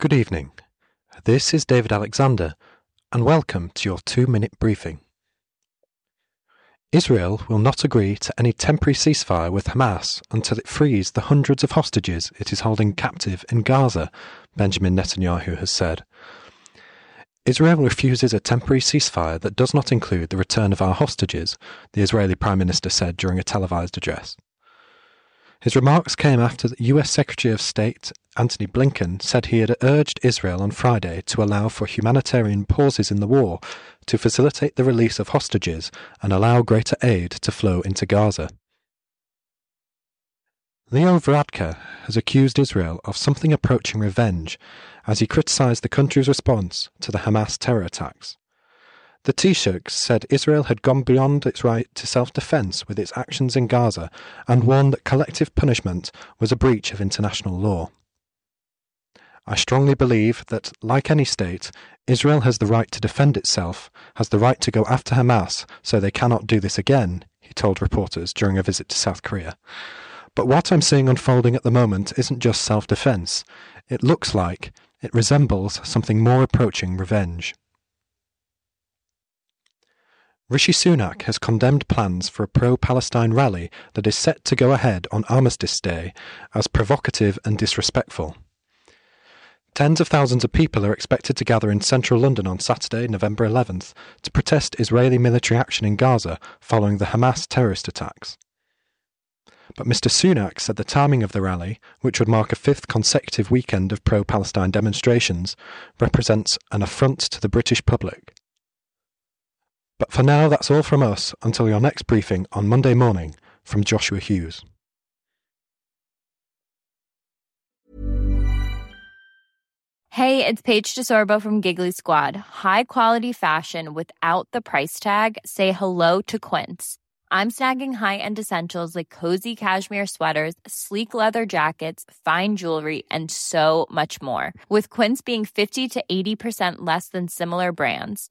Good evening. This is David Alexander, and welcome to your two minute briefing. Israel will not agree to any temporary ceasefire with Hamas until it frees the hundreds of hostages it is holding captive in Gaza, Benjamin Netanyahu has said. Israel refuses a temporary ceasefire that does not include the return of our hostages, the Israeli Prime Minister said during a televised address. His remarks came after the US Secretary of State Antony Blinken said he had urged Israel on Friday to allow for humanitarian pauses in the war to facilitate the release of hostages and allow greater aid to flow into Gaza. Leo Varadkar has accused Israel of something approaching revenge as he criticized the country's response to the Hamas terror attacks. The Taoiseach said Israel had gone beyond its right to self defense with its actions in Gaza and warned that collective punishment was a breach of international law. I strongly believe that, like any state, Israel has the right to defend itself, has the right to go after Hamas so they cannot do this again, he told reporters during a visit to South Korea. But what I'm seeing unfolding at the moment isn't just self defense. It looks like, it resembles something more approaching revenge. Rishi Sunak has condemned plans for a pro Palestine rally that is set to go ahead on Armistice Day as provocative and disrespectful. Tens of thousands of people are expected to gather in central London on Saturday, November 11th, to protest Israeli military action in Gaza following the Hamas terrorist attacks. But Mr. Sunak said the timing of the rally, which would mark a fifth consecutive weekend of pro Palestine demonstrations, represents an affront to the British public. But for now, that's all from us until your next briefing on Monday morning from Joshua Hughes. Hey, it's Paige DeSorbo from Giggly Squad. High quality fashion without the price tag? Say hello to Quince. I'm snagging high end essentials like cozy cashmere sweaters, sleek leather jackets, fine jewelry, and so much more. With Quince being 50 to 80% less than similar brands